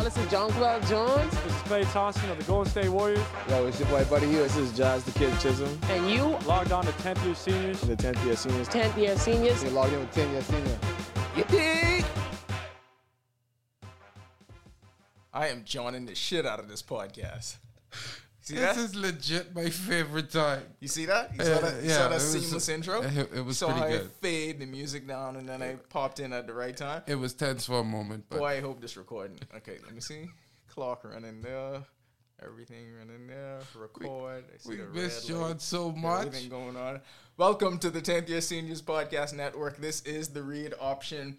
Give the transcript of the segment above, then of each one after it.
y'all. This is John Clark Jones. This is Klay Thompson of the Golden State Warriors. Yo, it's your boy Buddy Hield. This is Jazz the Kid Chisholm. And you, Logged on to 10th year seniors. The 10th year seniors. 10th year seniors. You logged in with 10 year senior. You dig? I am joining the shit out of this podcast. See This that? is legit my favorite time. You see that? You Yeah, saw that, you yeah, saw it that was- seamless intro? it- it was saw pretty how good. it fade the music down and then I popped in at the right time. It was tense for a moment, but Boy, I hope this recording. Okay, let me see. Clock running there. Everything running there. Record. I see we the red miss John so much. Everything going on. Welcome to the 10th Year Seniors Podcast Network. This is the Read Option,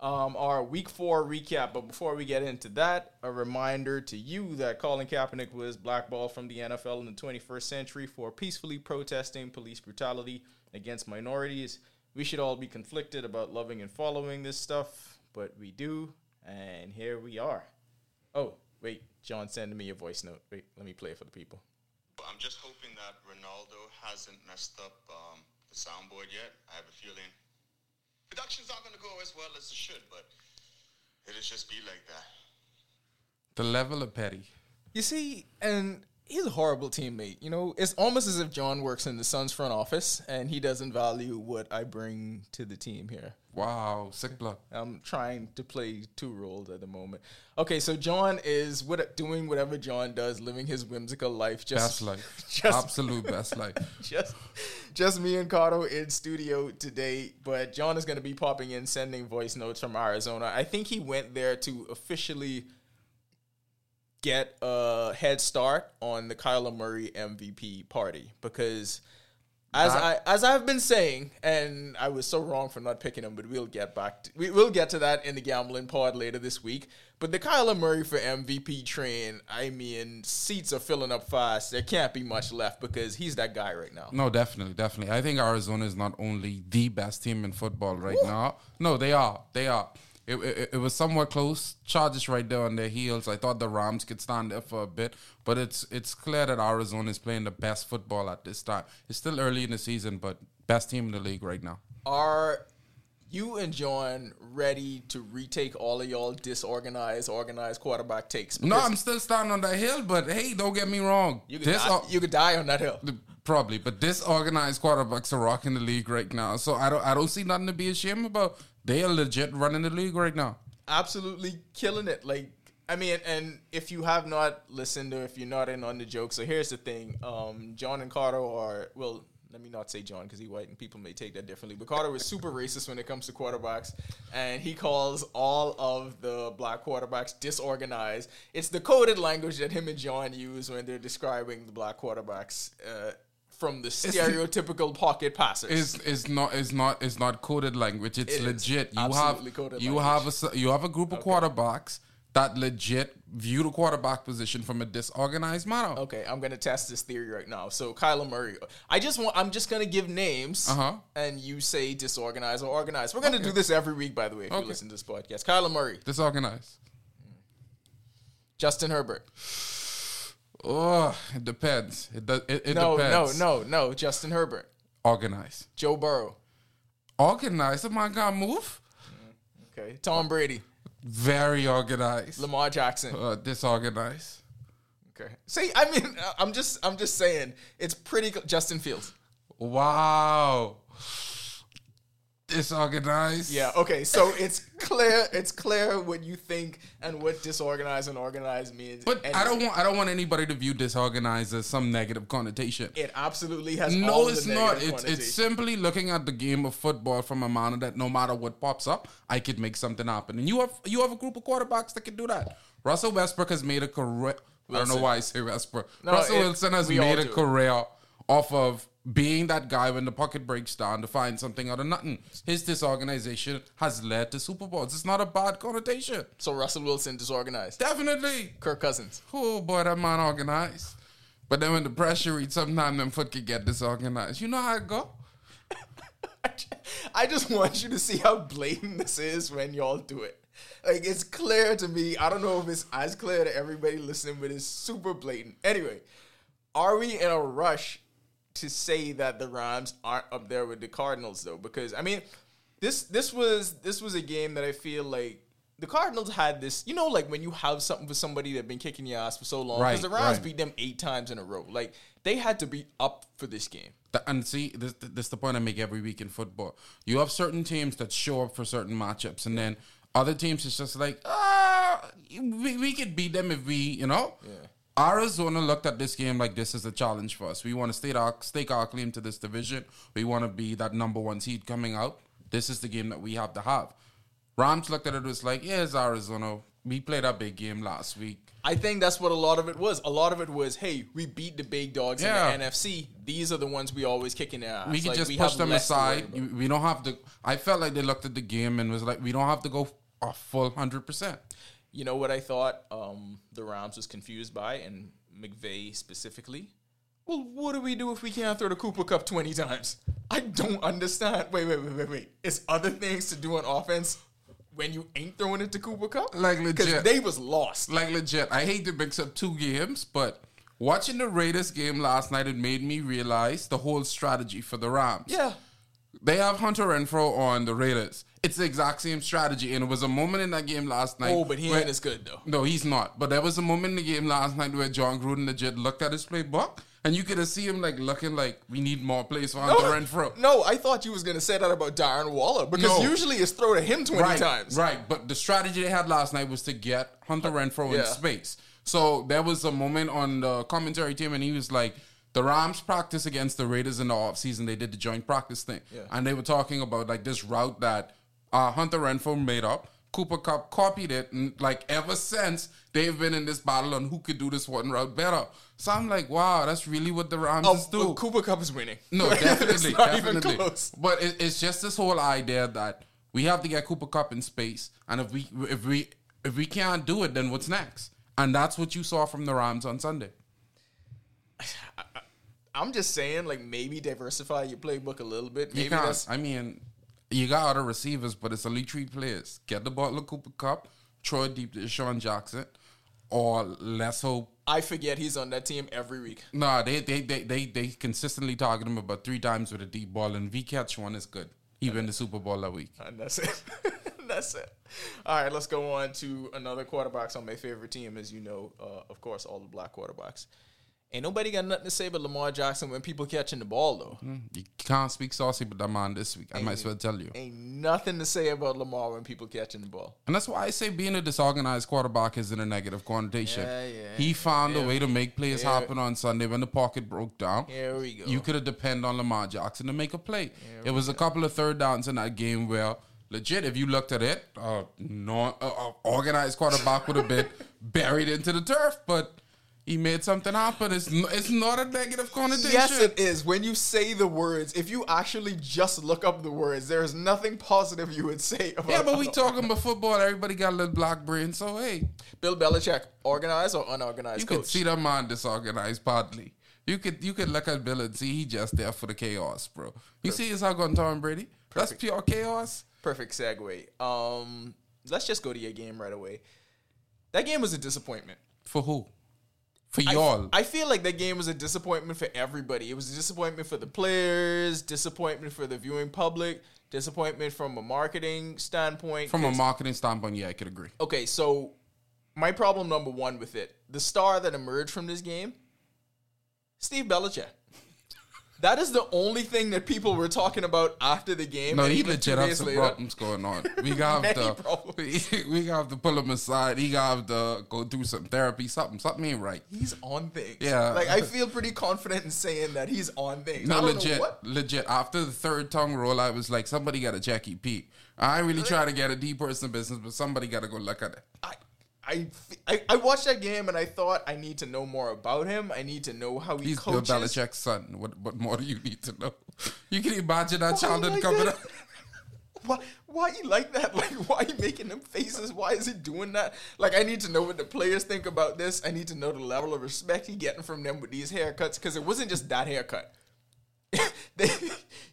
um, our Week 4 recap. But before we get into that, a reminder to you that Colin Kaepernick was blackballed from the NFL in the 21st century for peacefully protesting police brutality against minorities. We should all be conflicted about loving and following this stuff, but we do, and here we are. Oh, wait, John sending me a voice note. Wait, let me play it for the people. I'm just hoping that Ronaldo hasn't messed up um, the soundboard yet. I have a feeling production's not going to go as well as it should, but it'll just be like that. the level of petty. You see, and he's a horrible teammate. You know, it's almost as if John works in the Suns front office and he doesn't value what I bring to the team here. Wow, sick blood. I'm trying to play two roles at the moment. Okay, so John is what doing whatever John does, living his whimsical life. Just Best life. just Absolute best life. just just me and Cardo in studio today, but John is going to be popping in, sending voice notes from Arizona. I think he went there to officially get a head start on the Kyler Murray MVP party because. As uh-huh. I That- as I've been saying, and I was so wrong for not picking him, but we'll get back. To, we will get to that in the gambling pod later this week. But the Kyler Murray for MVP train, I mean, seats are filling up fast. There can't be much left because he's that guy right now. No, definitely, definitely. I think Arizona is not only the best team in football right now. No, they are. They are. It, it, it was somewhat close. Chargers right there on their heels. I thought the Rams could stand there for a bit, but it's it's clear that Arizona is playing the best football at this time. It's still early in the season, but best team in the league right now. Are you and John ready to retake all of y'all disorganized, organized quarterback takes? No, I'm still standing on that hill, but hey, don't get me wrong. You could, This die, you could die on that hill. Probably, but disorganized quarterbacks are rocking the league right now. So I don't, I don't see nothing to be ashamed about. They are legit running the league right now. absolutely killing it. Like, I mean, and if you have not listened or if you're not in on the joke, so here's the thing: um, John and Cardo are well. Let me not say John because he white and people may take that differently. But Cardo was super racist when it comes to quarterbacks, and he calls all of the black quarterbacks disorganized. It's the coded language that him and John use when they're describing the black quarterbacks uh, from the stereotypical pocket passers. Is is not is not is not coded language. It's It legit. You have you language. have a you have a group of quarterbacks that legit view the quarterback position from a disorganized manner. Okay, I'm gonna test this theory right now. So Kyler Murray, I just want I'm just gonna give names, Uh-huh. and you say disorganized or organized. We're gonna do this every week, by the way. If you listen to this podcast, Kyler Murray, Disorganized. Justin Herbert. Oh, it depends. It does. It, it No, depends. no, no, no. Justin Herbert, Organized. Joe Burrow. Organized. The man got move. Okay, Tom Brady, Very organized. Lamar Jackson. Uh, disorganized. Okay. See, I mean, I'm just I'm just saying it's pretty. cl- Justin Fields. Wow. Disorganized. Yeah. Okay. So it's clear. It's clear what you think and what disorganized and organized means. But And I don't want I don't want anybody to view disorganized as some negative connotation. It absolutely has. No, it's not. It's it's simply looking at the game of football from a manner that no matter what pops up, I could make something happen. And you have you have a group of quarterbacks that can do that. Russell Westbrook has made a career. I don't know why I say Westbrook. No, Russell it- Wilson has made a do. career off of being that guy when the pocket breaks down to find something out of nothing. His disorganization has led to Super Bowls. It's not a bad connotation. So Russell Wilson disorganized. Definitely. Kirk Cousins. Oh boy, that man organized. But then when the pressure reads, sometimes them foot can get disorganized. You know how it go? I just want you to see how blatant this is when y'all do it. Like it's clear to me. I don't know if it's as clear to everybody listening, but it's super blatant. Anyway, are we in a rush to say that the Rams aren't up there with the Cardinals though? Because I mean, this this was this was a game that I feel like the Cardinals had this, you know, like when you have something for somebody that been kicking your ass for so long. Right, Because the Rams right. beat them eight times in a row. Like they had to be up for this game. And see, this, this is the point I make every week in football. You have certain teams that show up for certain matchups, and then other teams it's just like, ah, we, we could beat them if we, you know. Arizona looked at this game like this is a challenge for us. We want to stake our, stake our claim to this division. We want to be that number one seed coming out. This is the game that we have to have. Rams looked at it was like, yeah, it's Arizona. We played a big game last week. I think that's what a lot of it was. A lot of it was, hey, we beat the big dogs Yeah. in the NFC. These are the ones we always kick in their ass. we can Like, just we push them less to worry aside. We don't have to. I felt like they looked at the game and was like, we don't have to go a full hundred percent. You know what I thought um, the Rams was confused by, and McVay specifically? Well, what do we do if we can't throw the Cooper Kupp 20 times? I don't understand. Wait, wait, wait, wait, wait. It's other things to do on offense when you ain't throwing it to Cooper Kupp? Like Because legit. they was lost. Like legit. I hate to mix up two games, but watching the Raiders game last night, it made me realize the whole strategy for the Rams. Yeah. They have Hunter Renfrow on the Raiders. It's the exact same strategy, and it was a moment in that game last night. Oh, but he where- ain't as good, though. No, he's not. But there was a moment in the game last night where Jon Gruden legit looked at his playbook, and you could have see him like looking like we need more plays for Hunter Renfrow. No, I thought you was going to say that about Darren Waller because No. usually it's throw to him 20 right, times. Right, but the strategy they had last night was to get Hunter uh, Renfrow Yeah. in space. So there was a moment on the commentary team, and he was like, the Rams practice against the Raiders in the offseason. They did the joint practice thing. Yeah. And they were talking about like this route that uh, Hunter Renfrow made up. Cooper Kupp copied it, and like ever since they've been in this battle on who could do this one route better. So I'm like, wow, that's really what the Rams Oh, do. but Cooper Kupp is winning. No, definitely, definitely. But it, it's just this whole idea that we have to get Cooper Kupp in space, and if we if we if we can't do it, then what's next? And that's what you saw from the Rams on Sunday. I'm just saying, like maybe diversify your playbook a little bit. Maybe that's I mean, you got other receivers, but it's elite three players. Get the Butler Cooper Kupp, it deep to Sean Jackson, or let's hope. I forget he's on that team every week. Nah, they they they they, they consistently target him about three times with a deep ball, and V catch one is good. He win the Super Bowl that week. And that's it. that's it. All right, let's go on to another quarterbacks on my favorite team, as you know, uh, of course, all the black quarterbacks. Ain't nobody got nothing to say about Lamar Jackson when people catching the ball, though. You can't speak saucy with that man this week. I might as well tell you. Ain't nothing to say about Lamar when people catching the ball. And that's why I say being a disorganized quarterback is in a negative connotation. Yeah, yeah. He found a way to make plays happen on Sunday when the pocket broke down. Here we go. You could have depended on Lamar Jackson to make a play. it was a couple of third downs in that game where, legit, if you looked at it, uh, non, uh, uh, organized quarterback would have been buried into the turf, but he made something happen. It's, n- it's not a negative connotation. Yes, it is. When you say the words, if you actually just look up the words, there is nothing positive you would say about Yeah, but we talking about football. Everybody got a little black brain, so hey, Bill Belichick, organized or unorganized you coach? could see the man disorganized badly. You could you could look at Bill and see he just there for the chaos, bro. You see his hug on Tom Brady? That's pure chaos. Perfect segue. Um, let's just go to your game right away. That game was a disappointment. For who? For y'all. I, feel like that game was a disappointment for everybody. It was a disappointment for the players, disappointment for the viewing public, disappointment from a marketing standpoint. From a 'cause- marketing standpoint, yeah, I could agree. okay, so my problem number one with it, the star that emerged from this game, Steve Belichick. That is the only thing that people were talking about after the game. No, and he legit days some later- problems going on. We got to we got to pull him aside. He got to go through some therapy. Something something ain't right. He's on things. Yeah. Like I feel pretty confident in saying that he's on things. No, legit, legit. After the third tongue roll, I was like, somebody got a Jackie P. I ain't really try to get a deep person business, but somebody got to go look at it. I, I, I, I watched that game and I thought I need to know more about him. I need to know how he He's Bill coaches. Belichick's son. What, what more do you need to know? You can imagine that Why childhood like coming that? up. Why, why you like that? Like, why you making them faces? Why is he doing that? Like, I need to know what the players think about this. I need to know the level of respect he getting from them with these haircuts because it wasn't just that haircut. they,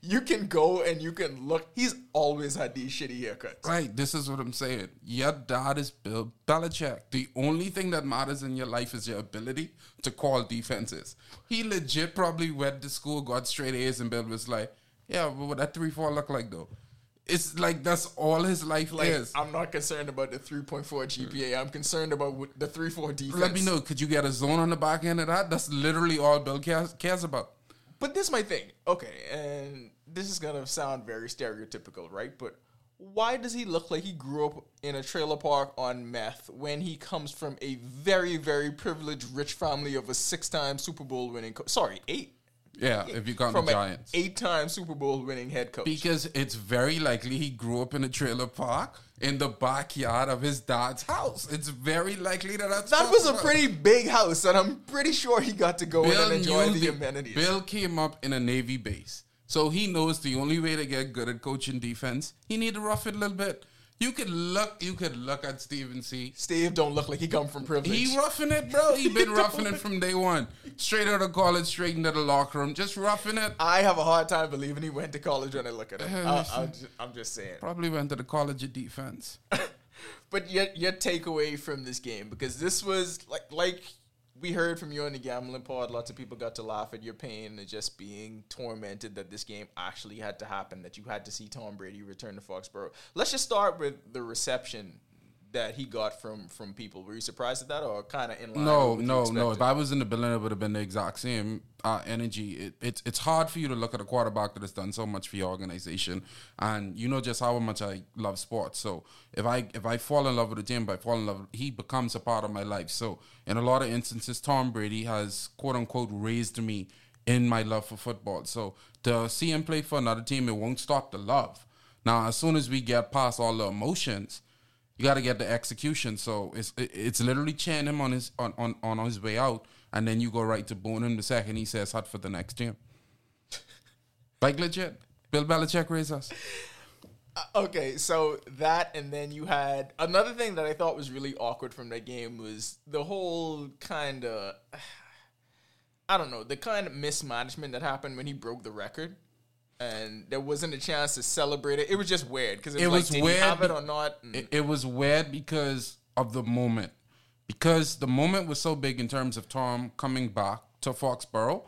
you can go and you can look. He's always had these shitty haircuts. Right, this is what I'm saying. Your dad is Bill Belichick. The only thing that matters in your life is your ability to call defenses. He legit probably went to school, got straight A's, and Bill was like, "Yeah, but what that three four look like though?" It's like that's all his life Like is. I'm not concerned about the 3.4 GPA. I'm concerned about the 3.4 defense. Let me know. Could you get a zone on the back end of that? That's literally all Bill cares, cares about. But this is my thing. Okay, and this is gonna sound very stereotypical, right? But why does he look like he grew up in a trailer park on meth when he comes from a very, very privileged, rich family of a six-time Super Bowl winning? Co- sorry, eight. Yeah, if you count from the an Giants. eight-time Super Bowl winning head coach. Because it's very likely he grew up in a trailer park in the backyard of his dad's house. It's very likely that that's that was a pretty big house, and I'm pretty sure he got to go in and enjoy knew the, amenities. Bill came up in a Navy base. So he knows the only way to get good at coaching defense, he need to rough it a little bit. You could look you could look at Steven C. Steve don't look like he come from privilege. He roughing it, bro. He been roughing it from day one. Straight out of college, straight into the locker room, just roughing it. I have a hard time believing he went to college when I look at him. I, I'm, just, I'm just saying. Probably went to the college of defense. But your your takeaway from this game because this was like like we heard from you on the gambling pod. Lots of people got to laugh at your pain and just being tormented that this game actually had to happen. That you had to see Tom Brady return to Foxborough. Let's just start with the reception that he got from from people. Were you surprised at that, or kind of in line? No, no, no. If I was in the building, it would have been the exact same uh, energy. It, it's it's hard for you to look at a quarterback that has done so much for your organization, and you know just how much I love sports. So if I if I fall in love with a team, I fall in love, he becomes a part of my life. So in a lot of instances, Tom Brady has quote unquote raised me in my love for football. So to see him play for another team, it won't stop the love. Now, as soon as we get past all the emotions, you got to get the execution. So it's it- it's literally cheering him on his on, on, on his way out, and then you go right to bone him the second he says hot for the next team. like legit, Bill Belichick raised us. Uh, okay, so that and then you had another thing that I thought was really awkward from that game was the whole kind of I don't know, the kind of mismanagement that happened when he broke the record. And there wasn't a chance to celebrate it. It was just weird because it, It was, like, did weird have it or not? Mm. It, it was weird because of the moment, because the moment was so big in terms of Tom coming back to Foxborough.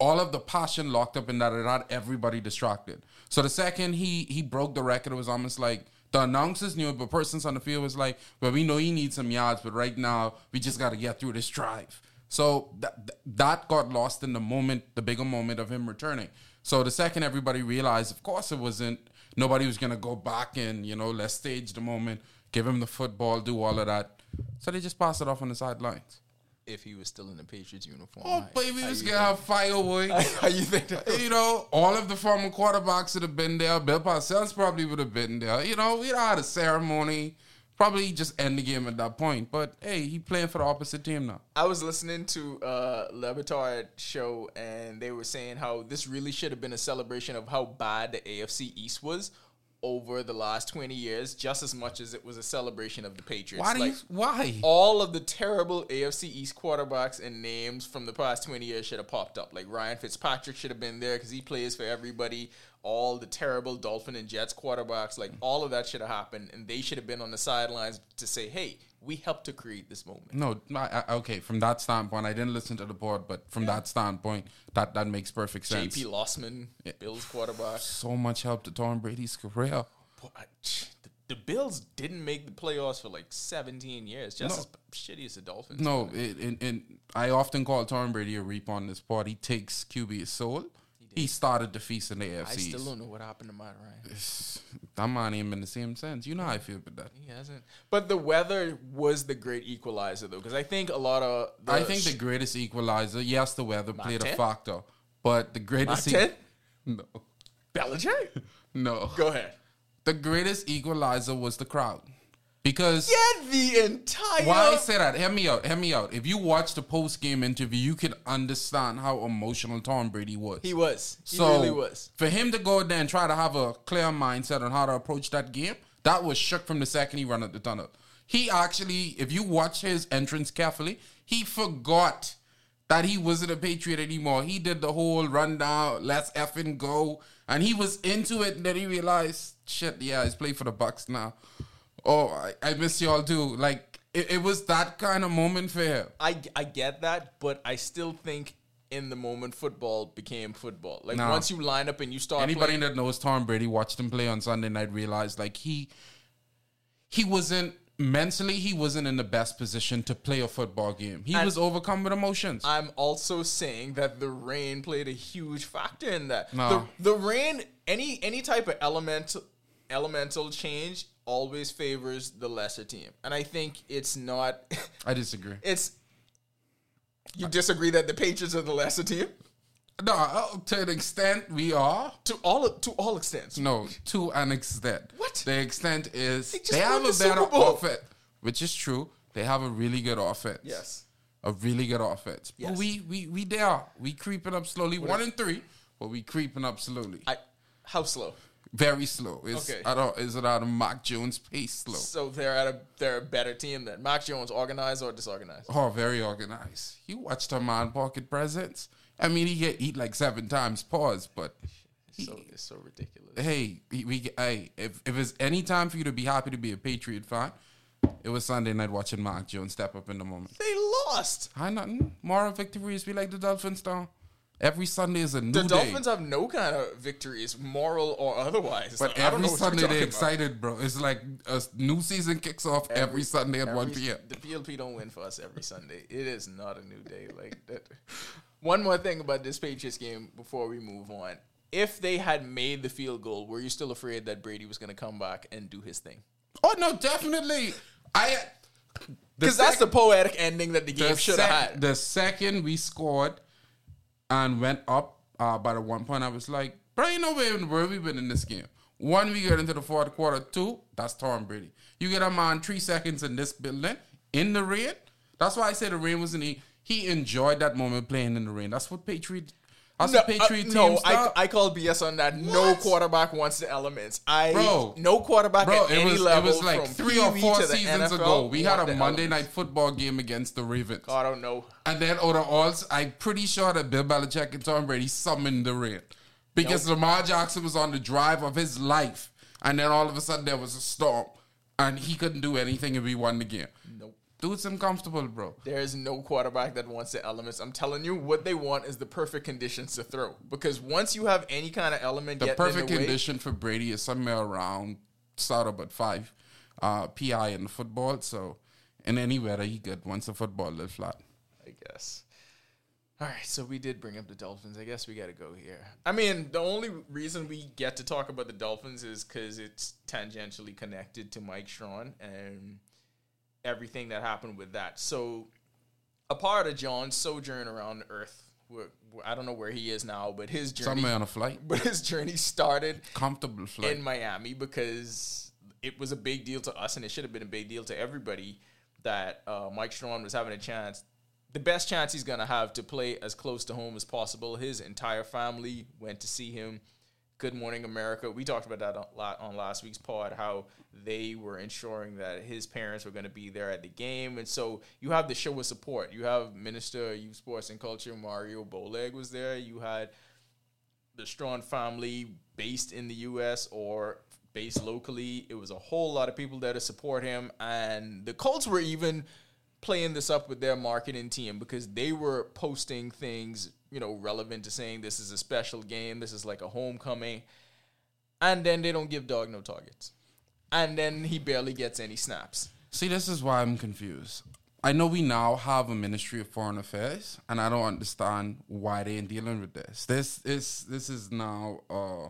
All of the passion locked up in that it had everybody distracted. So the second he he broke the record, it was almost like the announcers knew it, but persons on the field was like, "Well, we know he needs some yards, but right now we just got to get through this drive." So that that got lost in the moment, the bigger moment of him returning. So the second everybody realized, of course, it wasn't nobody was gonna go back and you know let's stage the moment, give him the football, do all of that. So they just passed it off on the sidelines. if he was still in the Patriots uniform, Oh, baby, how was gonna have fireworks. How you think? That you know, all of the former quarterbacks would have been there. Bill Parcells probably would have been there. You know, we'd had a ceremony. Probably just end the game at that point. But hey, he playing for the opposite team now. I was listening to uh Le Batard show and they were saying how this really should have been a celebration of how bad the AFC East was over the last 20 years just as much as it was a celebration of the Patriots. Why do Like, you? Why? all of the terrible AFC East quarterbacks and names from the past 20 years should have popped up. Like Ryan Fitzpatrick should have been there because he plays for everybody. All the terrible Dolphin and Jets quarterbacks, like mm. all of that should have happened, and they should have been on the sidelines to say, "Hey, we helped to create this moment." No, I, I, okay. From that standpoint, I didn't listen to the board, but from that standpoint, that that makes perfect sense. JP Losman, Bills quarterback. So much help to Tom Brady's career. Boy, uh, The, the Bills didn't make the playoffs for like 17 years, just No. as shitty as the Dolphins. No, it, and, and I often call Tom Brady a reap on this part. He takes QB's soul. He, started the feast in the AFC. I still don't know what happened to Matt Ryan. That man ain't been the same sense. You know how I feel about that. He hasn't. But the weather was the great equalizer, though, because I think a lot of. The I think the greatest equalizer, yes, the weather played a factor, but the greatest. e- Martin? no, Belichick? no. Go ahead. The greatest equalizer was the crowd, because Get the entire. why I say that? Hear me out. Hear me out. If you watch the post game interview, you can understand how emotional Tom Brady was. He was. He So really was. for him to go there and try to have a clear mindset on how to approach that game, that was shook from the second he ran up the tunnel. He actually, if you watch his entrance carefully, he forgot that he wasn't a Patriot anymore. He did the whole rundown, let's effing go, and he was into it. And then he realized, shit, yeah, he's playing for the Bucks now. Oh, I, I miss y'all too. Like it, it was that kind of moment for him. I, I get that, but I still think in the moment football became football. Like Nah. once you line up and you start Anybody playing, that knows Tom Brady watched him play on Sunday night realized like he he wasn't mentally he wasn't in the best position to play a football game. He And- was overcome with emotions. I'm also saying that the rain played a huge factor in that. No. The, the rain, any any type of elemental elemental change always favors the lesser team, and I think it's not. I disagree. it's you disagree that the Patriots are the lesser team No, uh, to an extent we are. to all to all extents. No, to an extent. What? The extent is They they, just have a better Bowl. offense, which is true. They have a really good offense. Yes. a really good offense. Yes. But we we we there. We creeping up slowly. One and three, but we creeping up slowly. I how slow? Very slow. It's Okay. I don't is it out of Mac Jones pace slow. So they're at a they're a better team than Mac Jones, organized or disorganized. Oh, very organized. You watched a man pocket presence. I mean, he get eat like seven times. Pause, but So it's so ridiculous. hey, we, we hey, if if it's any time for you to be happy to be a Patriot fan, it was Sunday night watching Mac Jones step up in the moment. They lost. I nothing. Moral victories. We like the Dolphins though. Every Sunday is a new The day. Dolphins have no kind of victories, moral or otherwise. But know every Sunday they're talking about. excited, bro. It's like a new season kicks off every, Sunday at 1 p.m. The PLP don't win for us every Sunday. It is not a new day like that. One more thing about this Patriots game before we move on. If they had made the field goal, were you still afraid that Brady was going to come back and do his thing? Oh no, definitely. I Because that's the poetic ending that the game should have sec- had. the second we scored and went up uh, by the one point. I was like, bro, you know where, where we been in this game. One, we get into the fourth quarter. Two, that's Tom Brady. You get a man three seconds in this building in the rain. That's why I say the rain wasn't. He, he enjoyed that moment playing in the rain. That's what Patriot. That's No, what Patriot uh, team no I. I call BS on that. No quarterback wants the elements. I Bro. no quarterback Bro, at it any was level it was like three or four seasons NFL ago. We had a Monday elements. night football game against the Ravens. I don't know. And then out of all, I'm pretty sure that Bill Belichick and Tom Brady summoned the rain because Lamar Jackson was on the drive of his life, and then all of a sudden there was a storm, and he couldn't do anything if we won the game. Nope. Dude's uncomfortable, bro. There is no quarterback that wants the elements. I'm telling you, what they want is the perfect conditions to throw. Because once you have any kind of element, The perfect the way- condition for Brady is somewhere around start up at five uh, pi in the football. So in any weather, he good once the football live flat. I guess. All right, so we did bring up the Dolphins. I guess we got to go here. I mean, the only reason we get to talk about the Dolphins is because it's tangentially connected to Mike Strachan and everything that happened with that. So, a part of John's sojourn around Earth, where, where- I don't know where he is now, but his journey, Somewhere on a flight, but his journey started comfortable flight. in Miami because it was a big deal to us, and it should have been a big deal to everybody that uh, Mike Strachan was having a chance, the best chance he's gonna have to play as close to home as possible. His entire family went to see him. Good Morning America. We talked about that a lot on last week's pod. How they were ensuring that his parents were going to be there at the game, and so you have the show of support. You have Minister of Youth Sports and Culture Mario Bowleg was there. You had the Strachan family based in the U.S. or based locally. It was a whole lot of people there to support him, and the Colts were even playing this up with their marketing team because they were posting things, you know, relevant to saying this is a special game, this is like a homecoming, and then they don't give Dog no targets, and then he barely gets any snaps. See, this is why I'm confused. I know we now have a Ministry of Foreign Affairs, and I don't understand why they ain't dealing with this. This is this is now a,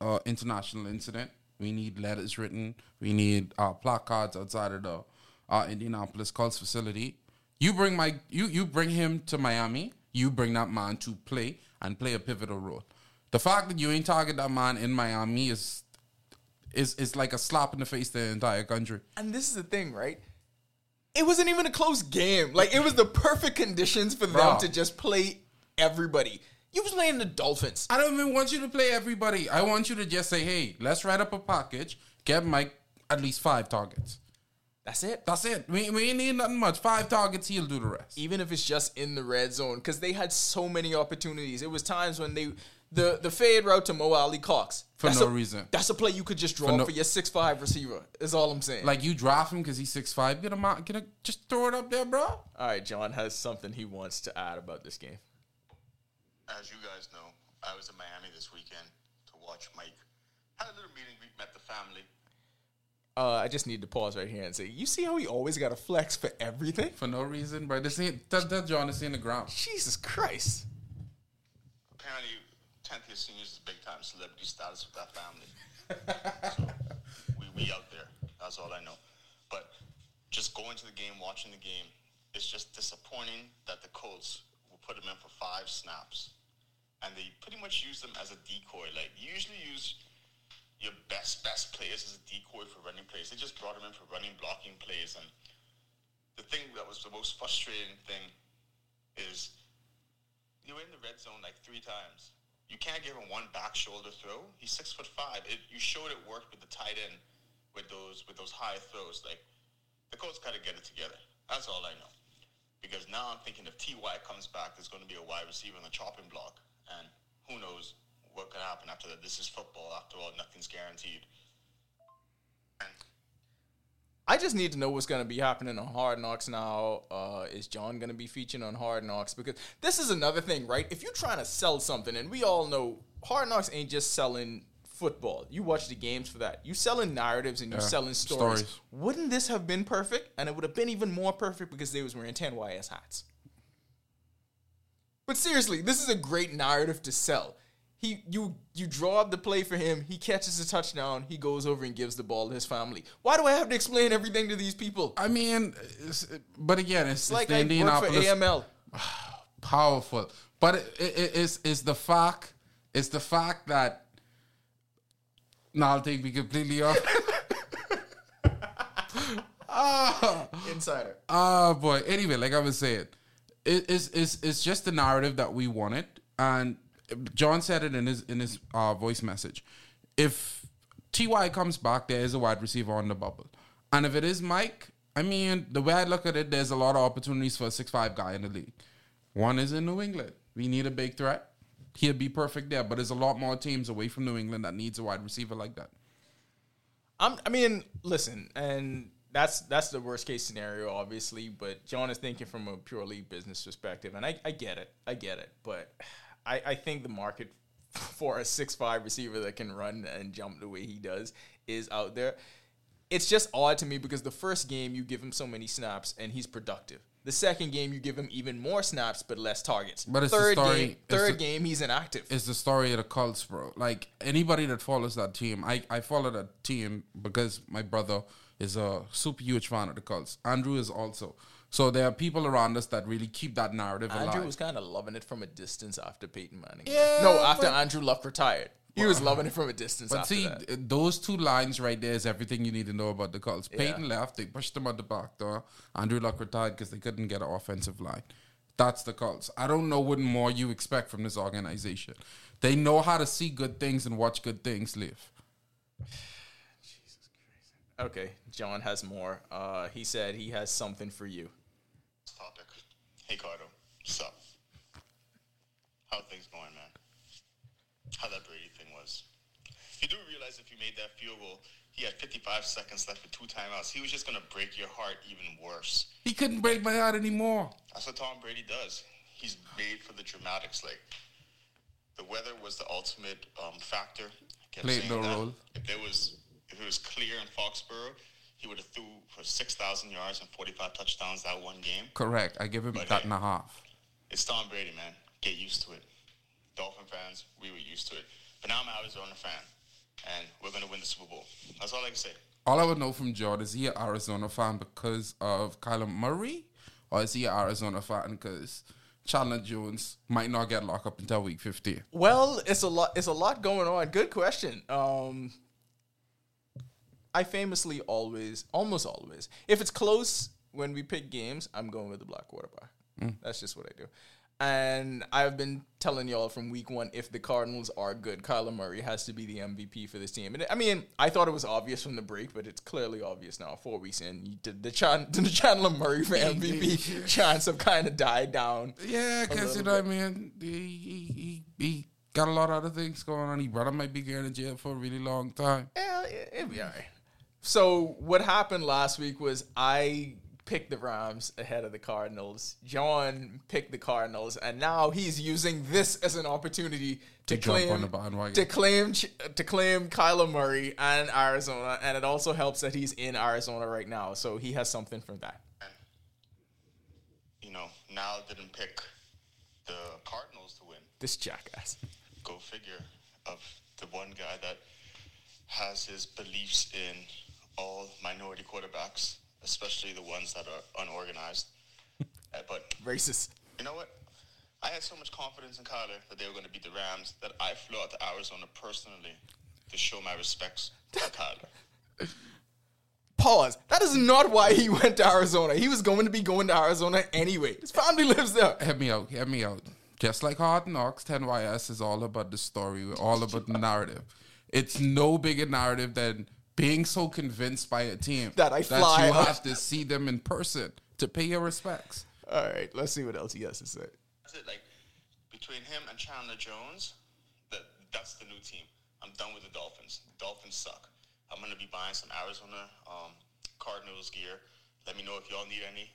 a international incident. We need letters written. We need uh, placards outside of the uh, Indianapolis Colts facility. You bring my you you bring him to Miami. You bring that man to play and play a pivotal role. The fact that you ain't target that man in Miami is is is like a slap in the face to the entire country. And this is the thing, right? It wasn't even a close game. Like it was the perfect conditions for them Bro. to just play everybody. You was playing the Dolphins. I don't even want you to play everybody. I want you to just say, hey, let's write up a package, get Mike at least five targets. That's it. That's it. We, we ain't need nothing much. Five targets, he'll do the rest. even if it's just in the red zone, because they had so many opportunities. It was times when they the the fade route to Mo Alie-Cox For that's no a- reason. That's a play you could just draw For for, your six five receiver. Is all I'm saying. Like you draft him because he's six five. Get him out. Get a, just throw it up there, bro. all right, John has something he wants to add about this game. as you guys know, I was in Miami this weekend to watch Mike. Had a little meeting, we met the family. Uh, I just need to pause right here and say, you see how he always got to flex for everything? For no reason, but this ain't that, that John is in the ground. Jesus Christ. Apparently, 10th year seniors is big time celebrity status with that family. so we, we out there. That's all I know. But just going to the game, watching the game, it's just disappointing that the Colts will put him in for five snaps. And they pretty much use them as a decoy. Like, usually use your best, best players as a decoy for running plays. They just brought him in for running, blocking plays. And the thing that was the most frustrating thing is you were in the red zone like three times. You can't give him one back shoulder throw. He's six foot five. It, you showed it worked with the tight end with those with those high throws. Like the Colts got to get it together. That's all I know. Because now I'm thinking if Ty comes back, there's going to be a wide receiver on the chopping block, and who knows what could happen after that. This is football. After all, nothing's guaranteed. And I just need to know what's going to be happening on Hard Knocks now. Uh, is John going to be featured on Hard Knocks? Because this is another thing, right? If you're trying to sell something, and we all know Hard Knocks ain't just selling football. You watch the games for that. You're selling narratives and you Yeah, selling stories. stories. Wouldn't this have been perfect? And it would have been even more perfect because they was wearing 10YS hats. But seriously, this is a great narrative to sell. He you you draw up the play for him, he catches a touchdown, he goes over and gives the ball to his family. Why do I have to explain everything to these people? I mean, but again, it's, It's it's like the I work for AML. powerful. But it, it, it- it's it's the fact it's the fact that. No, I'll take me completely off. ah, Insider. ah, boy. Anyway, like I was saying, it, it's it's it's just the narrative that we wanted, and John said it in his in his uh, voice message. If Ty comes back, there is a wide receiver on the bubble, and if it is Mike, I mean, the way I look at it, there's a lot of opportunities for a six five guy in the league. One is in New England. We need a big threat. He'll be perfect there, but there's a lot more teams away from New England that needs a wide receiver like that. I'm, I mean, listen, and that's that's the worst case scenario, obviously. But John is thinking from a purely business perspective, and I, I get it, I get it. But I, I think the market for a six five receiver that can run and jump the way he does is out there. It's just odd to me because the first game you give him so many snaps and he's productive. The second game you give him even more snaps but less targets. But it's the third story- game, third the- game he's inactive. It's the story of the Colts, bro. Like anybody that follows that team, I, I follow that team because my brother is a super huge fan of the Colts. Andrew is also. So there are people around us that really keep that narrative Andrew alive. was kind of loving it from a distance after Peyton Manning. Yeah, no, after Andrew Luck retired, he was loving it from a distance. but see, that. those two lines right there is everything you need to know about the Colts. Peyton left, they pushed him out the back door. Andrew Luck retired because they couldn't get an offensive line. That's the Colts. I don't know what more you expect from this organization. They know how to see good things and watch good things live. Jesus Christ. Okay, John has more. Uh, he said he has something for you. Topic. Hey, Cardo. What's up? How things going, man? How that Brady thing was. You do realize if you made that field goal, he had 55 seconds left with two timeouts. He was just going to break your heart even worse. He couldn't break my heart anymore. That's what Tom Brady does. He's made for the dramatics. Like, the weather was the ultimate um, factor. Played no that. role. If there was, if it was clear in Foxborough, he would have threw for 6,000 yards and 45 touchdowns that one game. Correct. I give him But that hey. and a half. It's Tom Brady, man. Get used to it. Dolphin fans, we were used to it. But now I'm an Arizona fan, and we're going to win the Super Bowl. That's all I can say. All I would know from John is he an Arizona fan because of Kyler Murray, or is he an Arizona fan because Chandler Jones might not get locked up until week 15? Well, it's a lot. It's a lot going on. Good question. Um, I famously always, almost always, if it's close when we pick games, I'm going with the black quarterback. Mm. That's just what I do. And I've been telling y'all from week one, if the Cardinals are good, Kyler Murray has to be the MVP for this team. And I mean, I thought it was obvious from the break, but it's clearly obvious now. Four weeks in, the, Chan- the Chandler Murray for MVP chance have kind of died down. Yeah, because you know what I mean? He, he, he, he got a lot of other things going on. He brother might be going to jail for a really long time. Yeah, it- it'll be all right. So what happened last week was I picked the Rams ahead of the Cardinals. John picked the Cardinals, and now he's using this as an opportunity to, To jump claim on the to claim Ch- to claim Kyler Murray and Arizona, and it also helps that he's in Arizona right now, so he has something from that. You know, now didn't pick the Cardinals to win. This jackass. Go figure. Of the one guy that has his beliefs in all minority quarterbacks, especially the ones that are unorganized. Uh, but Racist. you know what? I had so much confidence in Kyler that they were going to beat the Rams that I flew out to Arizona personally to show my respects to Kyler. Pause. That is not why he went to Arizona. He was going to be going to Arizona anyway. His family lives there. Hear me out. Hear me out. Just like Hard Knocks, 10YS is all about the story, all about the narrative. It's no bigger narrative than being so convinced by a team That I fly you out. have to see them in person to pay your respects. All right, let's see what else he has to say. That's it. Like between him and Chandler Jones, that that's the new team. I'm done with the Dolphins. The Dolphins suck. I'm gonna be buying some Arizona um, Cardinals gear. Let me know if y'all need any.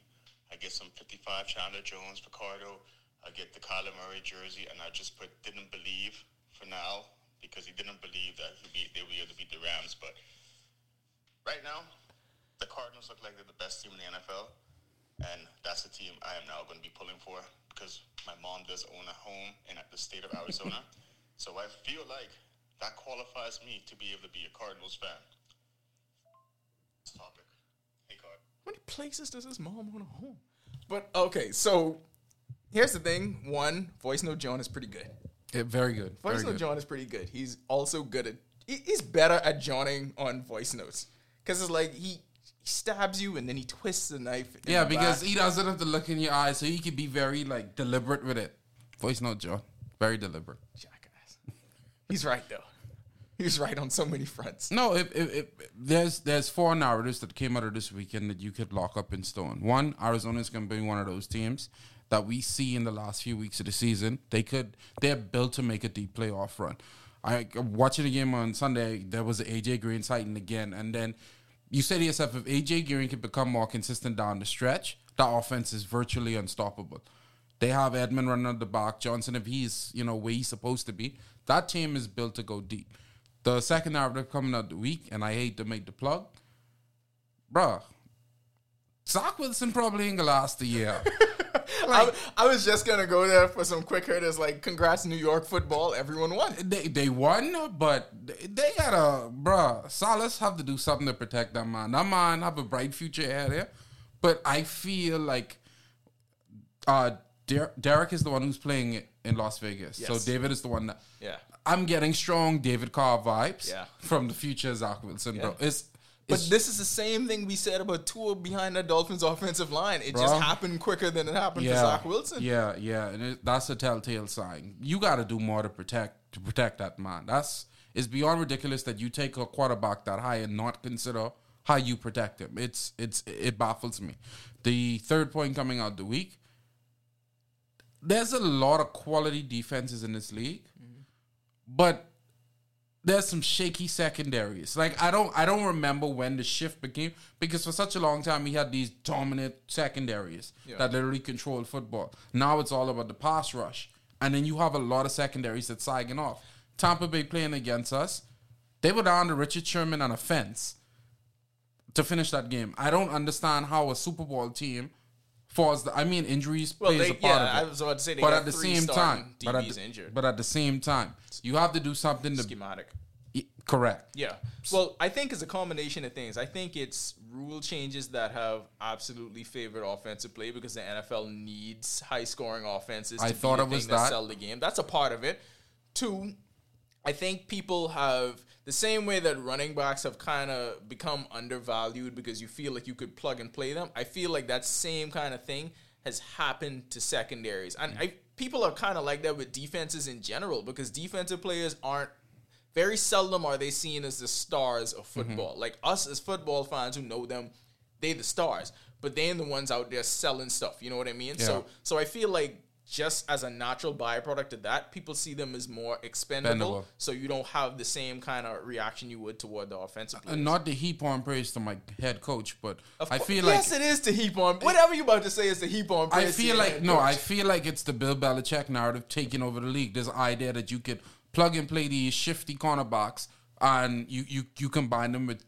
I get some 55 Chandler Jones Picardo. I get the Kyler Murray jersey, and I just put didn't believe for now because he didn't believe that he'd be, they would be able to beat the Rams. But right now, the Cardinals look like they're the best team in the NFL, and that's the team I am now going to be pulling for because my mom does own a home in the state of Arizona. so I feel like that qualifies me to be able to be a Cardinals fan. Next topic. Hey, Card. How many places does his mom own a home? But okay, so here's the thing. One, voice note John is pretty good. Yeah, very good. Voice Very note good. John is pretty good. He's also good at. he- He's better at joining on voice notes because it's like he stabs you and then he twists the knife. Yeah, the because back. he doesn't have to look in your eyes, so he can be very like deliberate with it. Voice note, Joe. Very deliberate. jackass. He's right though. He's right on so many fronts. No, if, if, if there's there's four narratives that came out of this weekend that you could lock up in stone. One, Arizona is going to be one of those teams that we see in the last few weeks of the season. They could they're built to make a deep playoff run. I watching the game on Sunday. There was AJ Green sighting again, and then you say to yourself, if AJ Green can become more consistent down the stretch, that offense is virtually unstoppable. They have Edmund running at the back, Johnson if he's you know where he's supposed to be. That team is built to go deep. The second narrative coming out the week, and I hate to make the plug, bruh. Zach Wilson probably ain't gonna last a year. I, I was just gonna go there for some quick hitters like congrats New York football everyone won they they won, but they, gotta, bruh. Salas have to do something to protect that man. That man have a bright future ahead there, but I feel like uh, Der- Derek is the one who's playing it in Las Vegas. Yes. So David is the one that. Yeah. I'm getting strong David Carr vibes. Yeah. From the future Zach Wilson, bro. It's. But this is the same thing we said about Tua behind the Dolphins offensive line it just happened quicker than it happened for Zach Wilson Yeah, yeah, and it, that's a telltale sign. You got to do more to protect to protect that man. That's it's beyond ridiculous that you take a quarterback that high and not consider how you protect him. It's it's it baffles me. The third point coming out the week. There's a lot of quality defenses in this league, mm-hmm. but there's some shaky secondaries. Like I don't I don't remember when the shift became because for such a long time we had these dominant secondaries that literally controlled football. Now it's all about the pass rush. And then you have a lot of secondaries that's sagging off. Tampa Bay playing against us, they were down to Richard Sherman on a fence to finish that game. I don't understand how a Super Bowl team falls. The, I mean, injuries Well, plays they- a part yeah, of it. was about to say they but at the same time, but at, the, injured. but at the same time, you have to do something to schematic Correct. Yeah. Well, I think it's a combination of things. I think it's rule changes that have absolutely favored offensive play because the NFL needs high scoring offenses. I to be thought it was that that. sell the game. That's a part of it. Two, I think people have the same way that running backs have kind of become undervalued because you feel like you could plug and play them. I feel like that same kind of thing has happened to secondaries, and mm. I people are kind of like that with defenses in general because defensive players aren't very seldom are they seen as the stars of mm-hmm. football. Like us as football fans who know them, they the stars, but they are the ones out there selling stuff. You know what I mean? So so I feel like just as a natural byproduct of that, people see them as more expendable. Expendable. So you don't have the same kind of reaction you would toward the offensive uh, players. And not to heap on praise to my head coach, but Of I feel like yes, it is to heap on. Whatever you about to say is to heap on. I feel like no, coach. I feel like it's the Bill Belichick narrative taking over the league. This idea that you could plug and play these shifty cornerbacks and you you you combine them with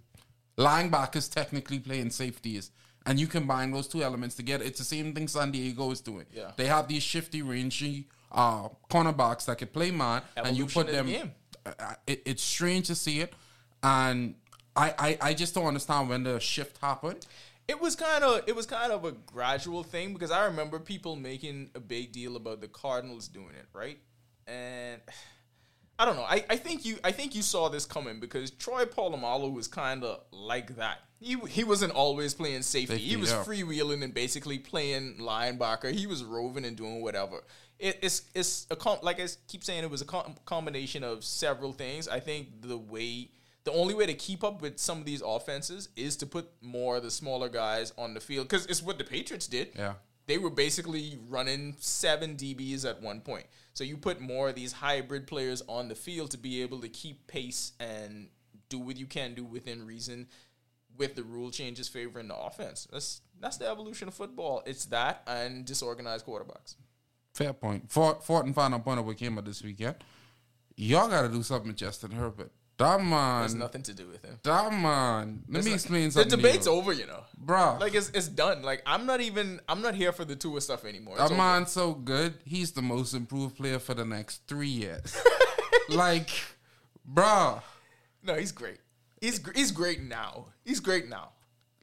linebackers technically playing safeties. And you combine those two elements together. It's the same thing San Diego is doing. Yeah. They have these shifty, rangy uh, cornerbacks that can play man, and you put them. the game. uh, it, it's strange to see it, and I, I I just don't understand when the shift happened. It was kind of it was kind of a gradual thing because I remember people making a big deal about the Cardinals doing it, right? And I don't know. I, I think you I think you saw this coming because Troy Polamalu was kind of like that. He he wasn't always playing safety. he was freewheeling and basically playing linebacker. He was roving and doing whatever. It, it's it's a com- like I keep saying it was a com- combination of several things. I think the way the only way to keep up with some of these offenses is to put more of the smaller guys on the field because it's what the Patriots did. Yeah. They were basically running seven DBs at one point. So you put more of these hybrid players on the field to be able to keep pace and do what you can do within reason with the rule changes favoring the offense. That's that's the evolution of football. It's that and disorganized quarterbacks. Fair point. Fourth, fourth and final point of what came up this weekend. Y'all got to do something with Justin Herbert. That There's man, nothing to do with him. that man. Let me It's explain something. The debate's over, you know. Bruh. Like it's it's done. Like I'm not even I'm not here for the Tua stuff anymore. It's That over. man's so good. He's the most improved player for the next three years. like, bruh. No, he's great. He's he's great now. He's great now.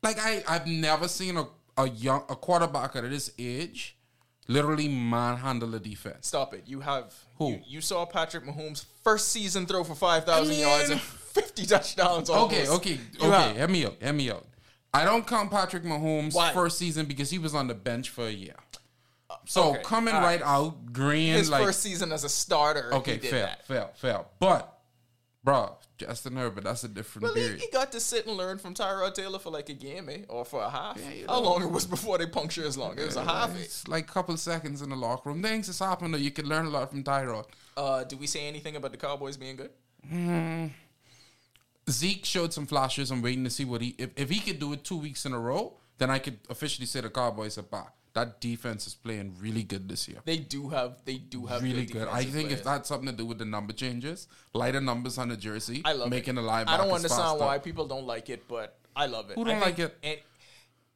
Like I, I've never seen a, a young a quarterback at this age literally manhandle the defense. Stop it. You have Who? You, you saw Patrick Mahomes first season throw for five thousand I mean- yards and fifty touchdowns. Okay, almost. okay, You okay. have- Hear me out. Hear me out. I don't count Patrick Mahomes' Why? first season because he was on the bench for a year. Uh, so okay, coming all right right. out, green His like first season as a starter. okay, he did fair, that. fair, fair. But, bro, Justin Herbert, that's a different Well, he, period. he got to sit and learn from Tyrod Taylor for like a game, eh? Or for a half. Yeah, you How long it was before they puncture his lung? It was a half. eh? It's like a couple seconds in the locker room. Things has happened that you can learn a lot from Tyrod. Uh, do we say anything about the Cowboys being good? Zeke showed some flashes. I'm waiting to see what he if, if he could do it two weeks in a row, then I could officially say the Cowboys are back. That defense is playing really good this year. They do have. They do have really good. I think players. if that's something to do with the number changes, lighter numbers on the jersey, I love making it. the linebackers I don't understand faster. why people don't like it, but I love it. Who don't like it? and-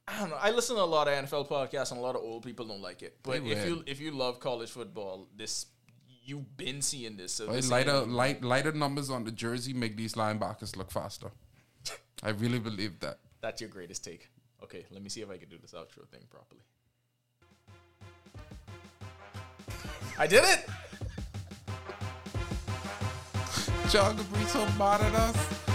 I don't know. I listen to a lot of NFL podcasts, and a lot of old people don't like it. But They if you if you love college football, this you've been seeing this. So this lighter, light, lighter numbers on the jersey make these linebackers look faster. I really believe that. that's your greatest take. Okay, let me see if I can do this outro thing properly. I did it. John Gabriel at us.